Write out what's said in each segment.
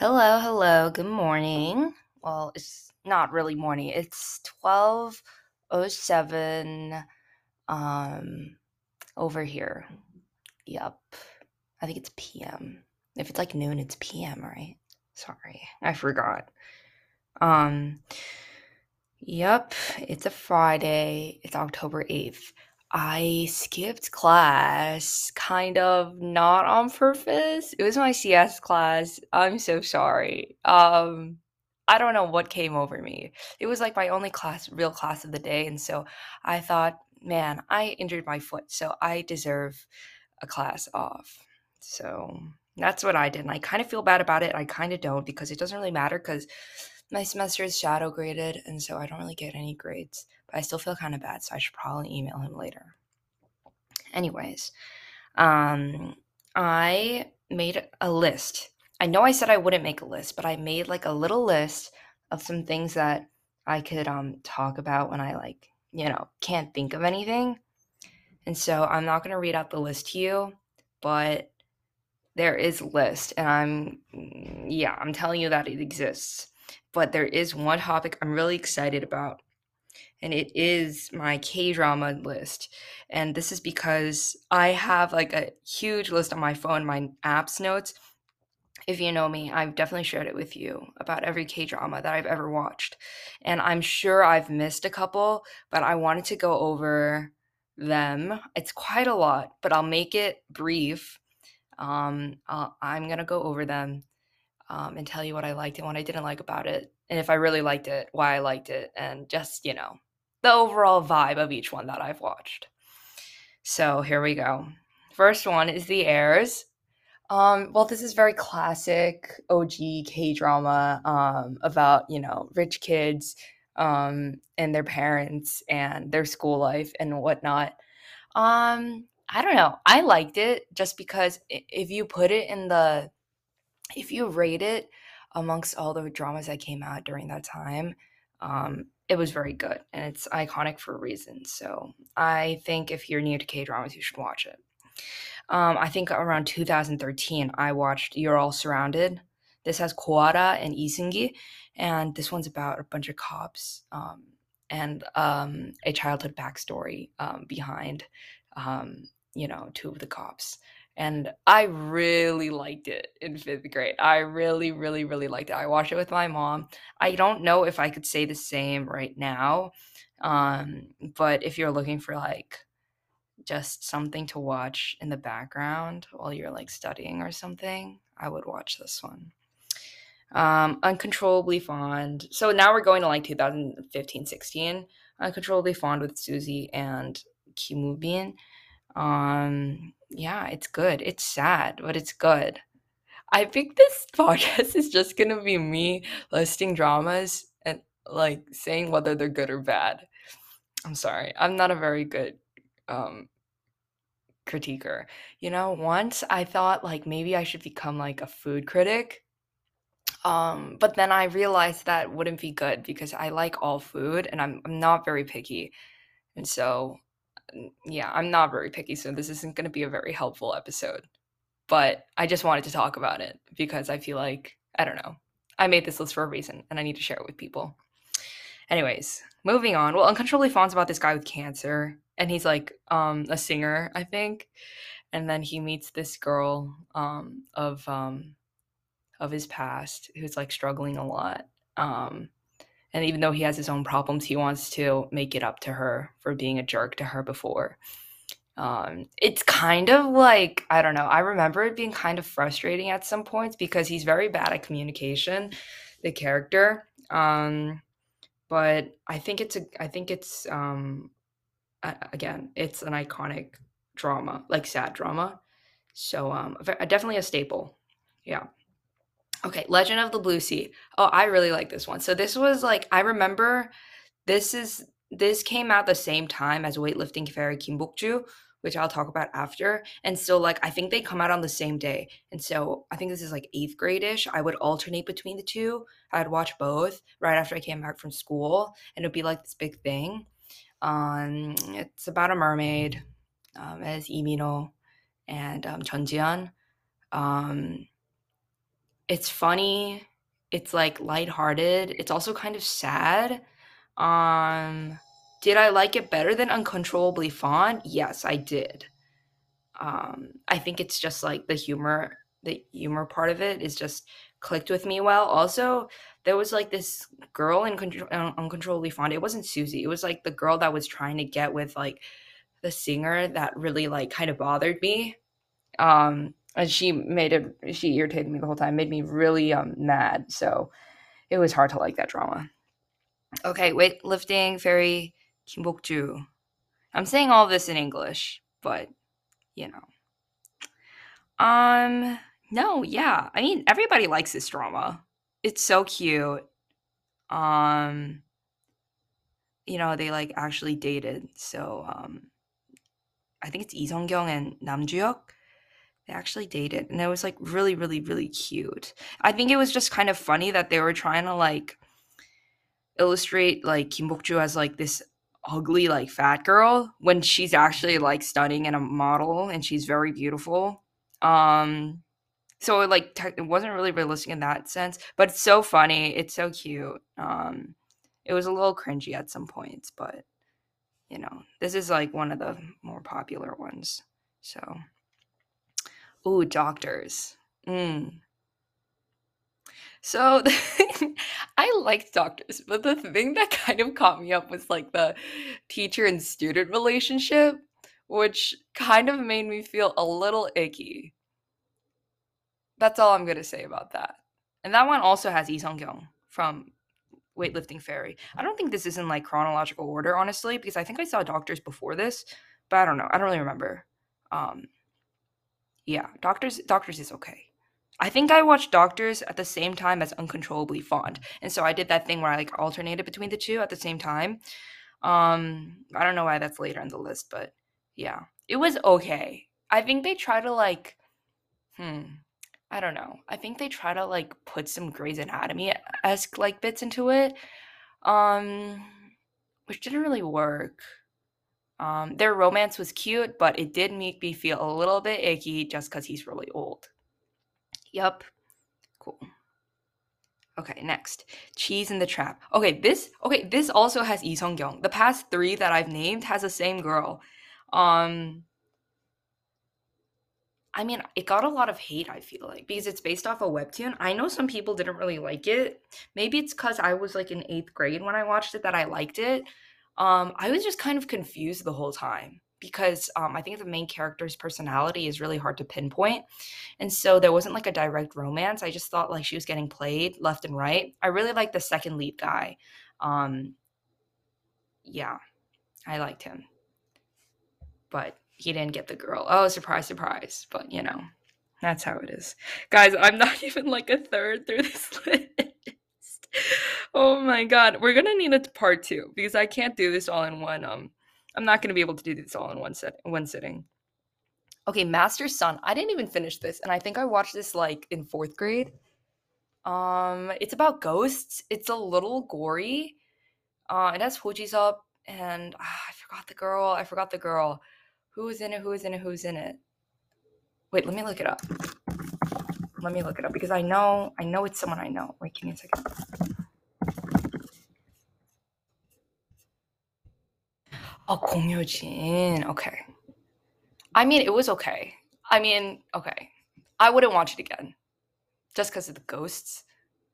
Hello, hello, good morning. Well, it's not really morning. It's 12:07 um over here. Yep. I think it's PM. If it's like noon, it's PM, right? Sorry. I forgot. Um Yep, it's a Friday. It's October 8th. I skipped class, kind of not on purpose. It was my CS class. I'm so sorry. Um, I don't know what came over me. It was like my only class, real class of the day, and so I thought, man, I injured my foot, so I deserve a class off. So that's what I did, and I kind of feel bad about it. I kind of don't because it doesn't really matter because my semester is shadow graded, and so I don't really get any grades. I still feel kind of bad, so I should probably email him later. Anyways, um, I made a list. I know I said I wouldn't make a list, but I made like a little list of some things that I could um talk about when I like, you know, can't think of anything. And so I'm not going to read out the list to you, but there is a list and I'm yeah, I'm telling you that it exists. But there is one topic I'm really excited about and it is my K drama list. And this is because I have like a huge list on my phone, my apps notes. If you know me, I've definitely shared it with you about every K drama that I've ever watched. And I'm sure I've missed a couple, but I wanted to go over them. It's quite a lot, but I'll make it brief. Um, I'll, I'm going to go over them um, and tell you what I liked and what I didn't like about it. And if I really liked it, why I liked it, and just, you know, the overall vibe of each one that I've watched. So here we go. First one is The Heirs. Um, well, this is very classic OG K drama um, about, you know, rich kids um, and their parents and their school life and whatnot. Um, I don't know. I liked it just because if you put it in the, if you rate it amongst all the dramas that came out during that time, um, it was very good and it's iconic for a reason. So I think if you're new to K dramas, you should watch it. Um, I think around 2013, I watched You're All Surrounded. This has Go Ara and Lee Seung-gi, and this one's about a bunch of cops um, and um, a childhood backstory um, behind, um, you know, two of the cops and I really liked it in fifth grade. I really, really, really liked it. I watched it with my mom. I don't know if I could say the same right now, um, but if you're looking for like just something to watch in the background while you're like studying or something, I would watch this one. Um, Uncontrollably Fond. So now we're going to like 2015 16. Uncontrollably Fond with Suzy and Kim Bin. Um, yeah, it's good. It's sad, but it's good. I think this podcast is just gonna be me listing dramas and like saying whether they're good or bad. I'm sorry. I'm not a very good um critiquer. You know, once I thought like maybe I should become like a food critic. Um, but then I realized that wouldn't be good because I like all food and I'm I'm not very picky. And so yeah, I'm not very picky, so this isn't going to be a very helpful episode. But I just wanted to talk about it because I feel like, I don't know, I made this list for a reason and I need to share it with people. Anyways, moving on. Well, Uncontrollably Fond's about this guy with cancer, and he's like um, a singer, I think. And then he meets this girl um, of um, of his past who's like struggling a lot. Um, and even though he has his own problems, he wants to make it up to her for being a jerk to her before. Um, it's kind of like, I don't know, I remember it being kind of frustrating at some points because he's very bad at communication, the character. Um, but I think it's a, I think it's, um, again, it's an iconic drama, like sad drama. So, um, definitely a staple. Yeah. Okay, Legend of the Blue Sea. Oh, I really like this one. So this was like I remember this is this came out the same time as Weightlifting Fairy Kim Bok-ju, which I'll talk about after. And so like I think they come out on the same day. And so I think this is like eighth grade-ish. I would alternate between the two. I'd watch both right after I came back from school, and it'd be like this big thing. Um, it's about a mermaid um, as Lee Min-ho and um, Chun Jian. Um, it's funny. It's like lighthearted. It's also kind of sad. Um, did I like it better than Uncontrollably Fond? Yes, I did. Um, I think it's just like the humor, the humor part of it is just clicked with me well. Also, there was like this girl in uh, Uncontrollably Fond. It wasn't Suzy. It was like the girl that was trying to get with like the singer that really like kind of bothered me. Um, and she made it. She irritated me the whole time. Made me really um mad. So it was hard to like that drama. Okay, weightlifting fairy Kim Bok-ju. I'm saying all this in English, but you know. Um, no, yeah. I mean, everybody likes this drama. It's so cute. Um, you know, they like actually dated. So, um, I think it's Lee Sung-kyung and Nam Joo-hyuk. They actually dated, and it was like really, really, really cute. I think it was just kind of funny that they were trying to like illustrate like Kim Bok-ju as like this ugly like fat girl when she's actually like stunning and a model and she's very beautiful. Um so it, like te- it wasn't really realistic in that sense, but it's so funny. It's so cute. Um it was a little cringy at some points, but you know, this is like one of the more popular ones. So Ooh, doctors. Mm. So I liked doctors, but the thing that kind of caught me up was like the teacher and student relationship, which kind of made me feel a little icky. That's all I'm gonna say about that. And that one also has Lee Sung-kyung from Weightlifting Fairy. I don't think this is in like chronological order, honestly, because I think I saw Doctors before this, but I don't know. I don't really remember. Um, yeah, Doctors Doctors is okay. I think I watched Doctors at the same time as Uncontrollably Fond. And so I did that thing where I like alternated between the two at the same time. Um, I don't know why that's later in the list, but yeah. It was okay. I think they try to like hmm, I don't know. I think they try to like put some Grey's Anatomy esque like bits into it. Um which didn't really work. Um, their romance was cute, but it did make me feel a little bit icky just because he's really old. Yup. Cool. Okay, next. Cheese in the Trap. Okay, this okay, this also has Lee. The past 3 that I've named has the same girl. Um I mean, it got a lot of hate, I feel like, because it's based off a webtoon. I know some people didn't really like it. Maybe it's cuz I was like in 8th grade when I watched it that I liked it. Um I was just kind of confused the whole time because um, I think the main character's personality is really hard to pinpoint. And so there wasn't like a direct romance. I just thought like she was getting played left and right. I really liked the second lead guy. Um, yeah, I liked him. But he didn't get the girl. Oh, surprise, surprise. But you know, that's how it is. Guys, I'm not even like a third through this list. Oh my god. We're gonna need a part two because I can't do this all in one um I'm not to be able to do this all in one set one sitting. Okay, Master Sun. I didn't even finish this, and I think I watched this like in fourth grade. Um, it's about ghosts. It's a little gory. Uh, it has So Ji-sub, and ah, I forgot the girl. I forgot the girl. Who is in it? Who is in it? Who's in it? Wait, let me look it up. Let me look it up because I know I know it's someone I know. Wait, give me a second. Oh, Gong Hyo-jin. Okay. I mean, it was okay. I mean, okay. I wouldn't watch it again, just because of the ghosts.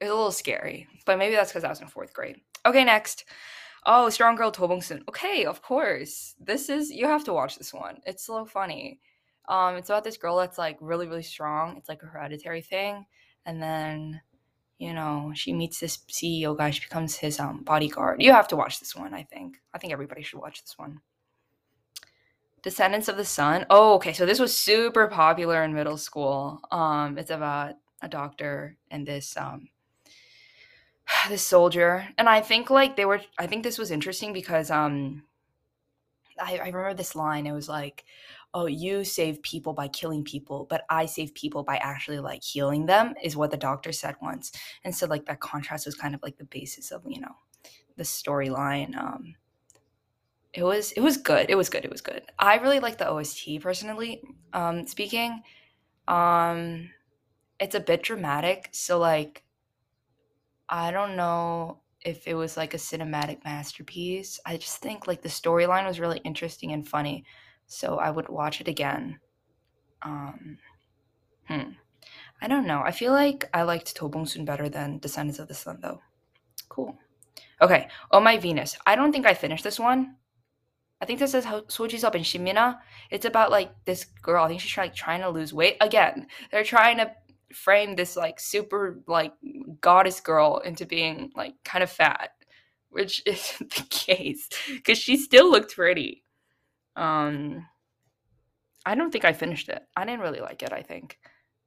It's a little scary, but maybe that's because I was in fourth grade. Okay, next. Oh, Strong Girl Do Bong-soon. Okay, of course. This is you have to watch this one. It's so funny. Um, it's about this girl that's like really, really strong. It's like a hereditary thing, and then you know, she meets this CEO guy. She becomes his um, bodyguard. You have to watch this one. I think. I think everybody should watch this one. Descendants of the Sun. Oh, okay. So this was super popular in middle school. Um, it's about a doctor and this um, this soldier, and I think like they were. I think this was interesting because um, I, I remember this line. It was like, oh, you save people by killing people, but I save people by actually like healing them, is what the doctor said once. And so, like, that contrast was kind of like the basis of, you know, the storyline. Um, it was it was good. It was good. It was good. I really like the OST personally. Um, speaking, um, it's a bit dramatic. So like I don't know if it was like a cinematic masterpiece. I just think like the storyline was really interesting and funny. So I would watch it again. Um hmm. I don't know. I feel like I liked To Soon better than Descendants of the Sun though. Cool. Okay. Oh my Venus. I don't think I finished this one. I think this is how So Ji-sub in Shin Min-a. It's about like this girl. I think she's like trying to lose weight again. They're trying to frame this like super like goddess girl into being like kind of fat, which isn't the case because she still looked pretty. Um, I don't think I finished it. I didn't really like it. I think,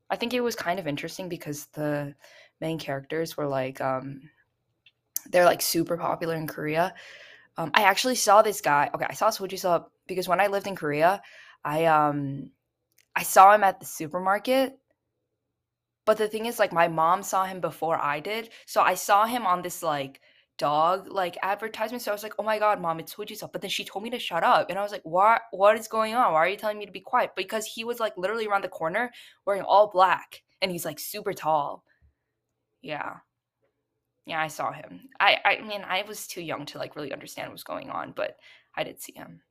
I think it was kind of interesting because the main characters were like, um, they're like super popular in Korea um, I actually saw this guy. Okay, I saw So Ji-sub because when I lived in Korea, I um I saw him at the supermarket. But the thing is, like, my mom saw him before I did, so I saw him on this like dog like advertisement. So I was like, "Oh my god, mom, it's So Ji-sub." But then she told me to shut up, and I was like, "What? What is going on? Why are you telling me to be quiet?" Because he was like literally around the corner wearing all black, and he's like super tall. Yeah. Yeah, I saw him. I I mean, I was too young to like really understand what was going on, but I did see him.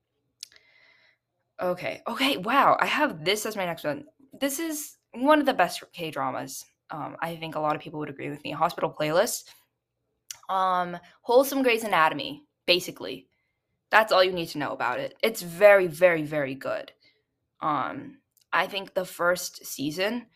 Okay. Okay, wow. I have this as my next one. This is one of the best K dramas. Um, I think a lot of people would agree with me. Hospital Playlist. Um, wholesome Grey's Anatomy, basically. That's all you need to know about it. It's very, very, very good. Um, I think the first season,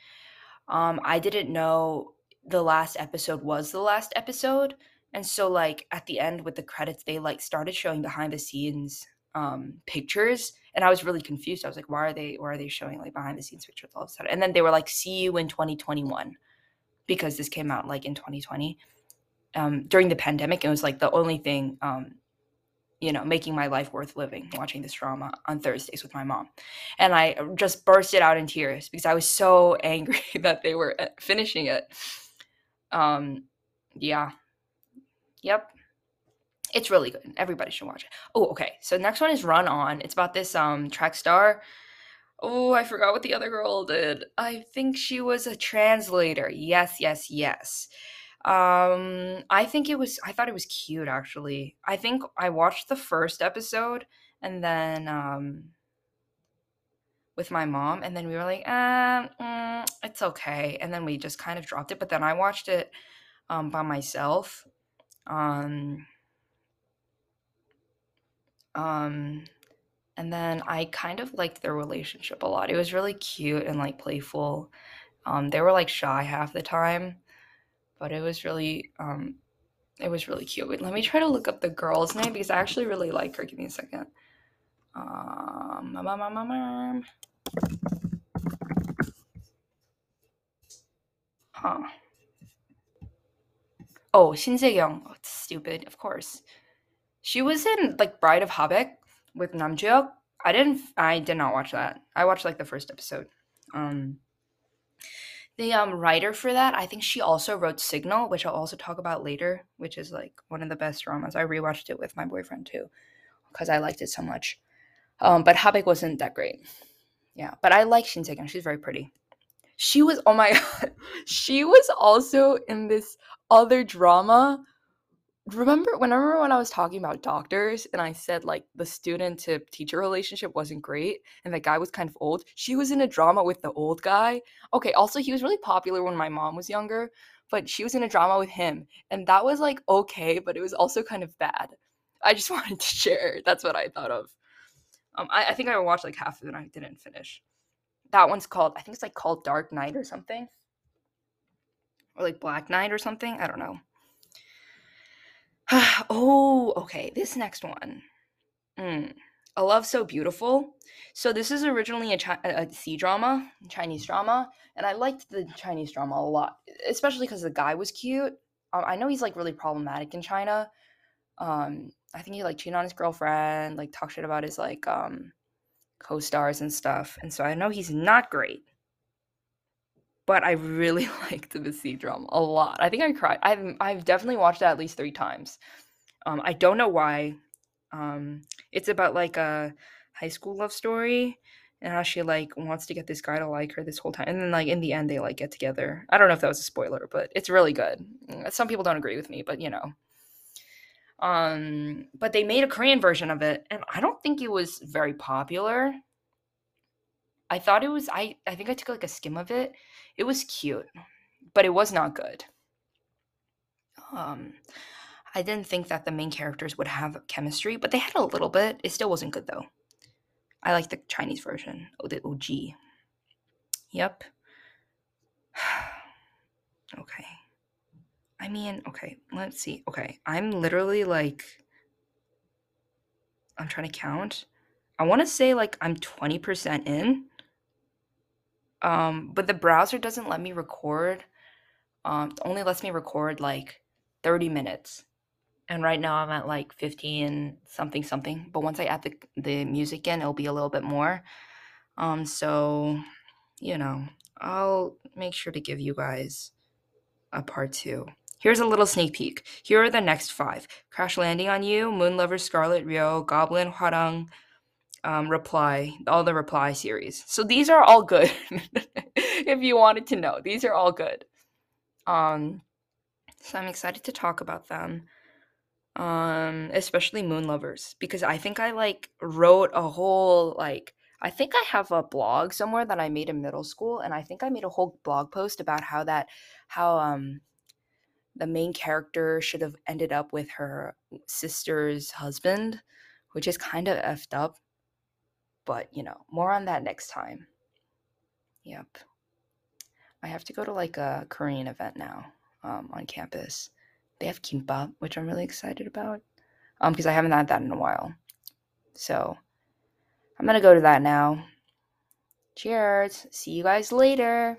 um, I didn't know the last episode was the last episode and so like at the end with the credits they like started showing behind the scenes um pictures and i was really confused. I was like why are they why are they showing like behind the scenes pictures all of a sudden? And then they were like see you in 2021 because this came out like in 2020 um during the pandemic. It was like the only thing um you know making my life worth living watching this drama on thursdays with my mom. And i just bursted out in tears because i was so angry that they were uh, finishing it. Um, yeah. Yep. It's really good. Everybody should watch it. Oh, okay. So next one is Run On. It's about this um track star. Oh, I forgot what the other girl did. I think she was a translator. Yes, yes, yes. Um, I think it was I thought it was cute actually. I think I watched the first episode and then um with my mom, and then we were like, uh, mm, it's okay, and then we just kind of dropped it. But then I watched it um, by myself. Um, um, and then I kind of liked their relationship a lot. It was really cute and like playful. Um, they were like shy half the time, but it was really um, it was really cute. Wait, let me try to look up the girl's name because I actually really like her. Give me a second. Um, Huh. Oh, Shin Se-kyung. Oh, it's stupid, of course. She was in like Bride of Habaek with Nam Joo. I didn't I did not watch that. I watched like the first episode. Um the um writer for that, I think she also wrote Signal, which I'll also talk about later, which is like one of the best dramas. I rewatched it with my boyfriend too because I liked it so much. Um but Habaek wasn't that great. Yeah, but I like Shin Se-kyung. She's very pretty. She was oh my god. She was also in this other drama. Remember whenever when I was talking about doctors and I said like the student to teacher relationship wasn't great and the guy was kind of old? She was in a drama with the old guy. Okay, also he was really popular when my mom was younger, but she was in a drama with him and that was like okay, but it was also kind of bad. I just wanted to share. That's what I thought of. Um, I, I think I watched like half of it and I didn't finish. That one's called, I think it's like called Dark Knight or something. Or like Black Knight or something. I don't know. oh, okay. This next one. Mm. A Love So Beautiful. So this is originally a, chi- a C drama, Chinese drama, and I liked the Chinese drama a lot, especially because the guy was cute. Um, I know he's like really problematic in China. Um, I think he like cheated on his girlfriend, like talked shit about his like um co-stars and stuff. And so I know he's not great. But I really liked the drama a lot. I think I cried. I've I've definitely watched that at least three times. Um, I don't know why. Um, it's about like a high school love story, and how she like wants to get this guy to like her this whole time and then like in the end they like get together i don't know if that was a spoiler but it's really good mm, some people don't agree with me but you know um but they made a korean version of it and i don't think it was very popular i thought it was i i think i took like a skim of it it was cute but it was not good um i didn't think that the main characters would have chemistry but they had a little bit it still wasn't good though I like the Chinese version. Oh, the OG. Yep. okay. I mean, okay, let's see. Okay, I'm literally like, I'm trying to count. I want to say like I'm 20% in. Um, but the browser doesn't let me record. Um, it only lets me record like 30 minutes and right now I'm at like 15 something something. But once I add the the music in, it'll be a little bit more. Um, so you know, I'll make sure to give you guys a part two. Here's a little sneak peek. Here are the next five: Crash Landing on You, Moon Lover, Scarlet Ryeo, Goblin, Hwarang, um, Reply, all the Reply series. So these are all good. if you wanted to know, these are all good. Um, so I'm excited to talk about them um especially moon lovers because i think i like wrote a whole like i think i have a blog somewhere that i made in middle school and i think i made a whole blog post about how that how um the main character should have ended up with her sister's husband which is kind of effed up but you know more on that next time yep i have to go to like a korean event now um, on campus they have kimbap, which I'm really excited about. Um, because I haven't had that in a while. So I'm gonna go to that now. Cheers. See you guys later.